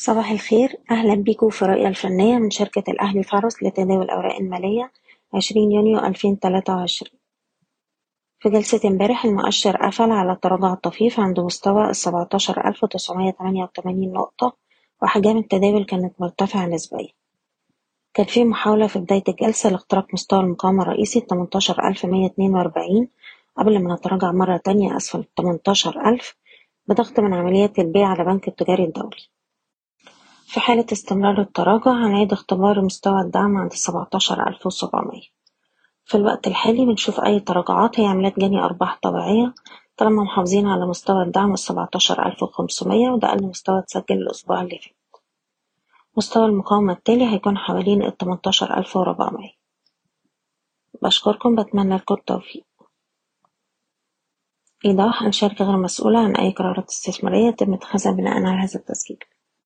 صباح الخير. أهلا بيكم في رؤية الفنية من شركة الأهلي فارس لتداول الأوراق المالية عشرين يونيو ألفين تلاتة وعشرين في جلسة امبارح المؤشر قفل على تراجع طفيف عند مستوى السبعتاشر ألف تسعمية تمانية وتمانين نقطة وأحجام التداول كانت مرتفعة نسبيا. كان في محاولة في بداية الجلسة لاختراق مستوى المقاومة الرئيسي التمنتاشر ألف مية اتنين وأربعين قبل ما نتراجع مرة تانية أسفل التمنتاشر ألف بضغط من عمليات البيع على بنك التجاري الدولي. في حالة استمرار التراجع هنعيد اختبار مستوى الدعم عند السبعتاشر ألف وسبعمية. في الوقت الحالي بنشوف أي تراجعات هي عمليات جني أرباح طبيعية طالما محافظين على مستوى الدعم السبعتاشر ألف وخمسمية وده أقل مستوى اتسجل الأسبوع اللي فات. مستوى المقاومة التالي هيكون حوالين التمنتاشر ألف وربعمية بشكركم بتمنى لكم التوفيق. إيضاح أن شركة غير مسؤولة عن أي قرارات استثمارية يتم اتخاذها بناء على هذا التسجيل.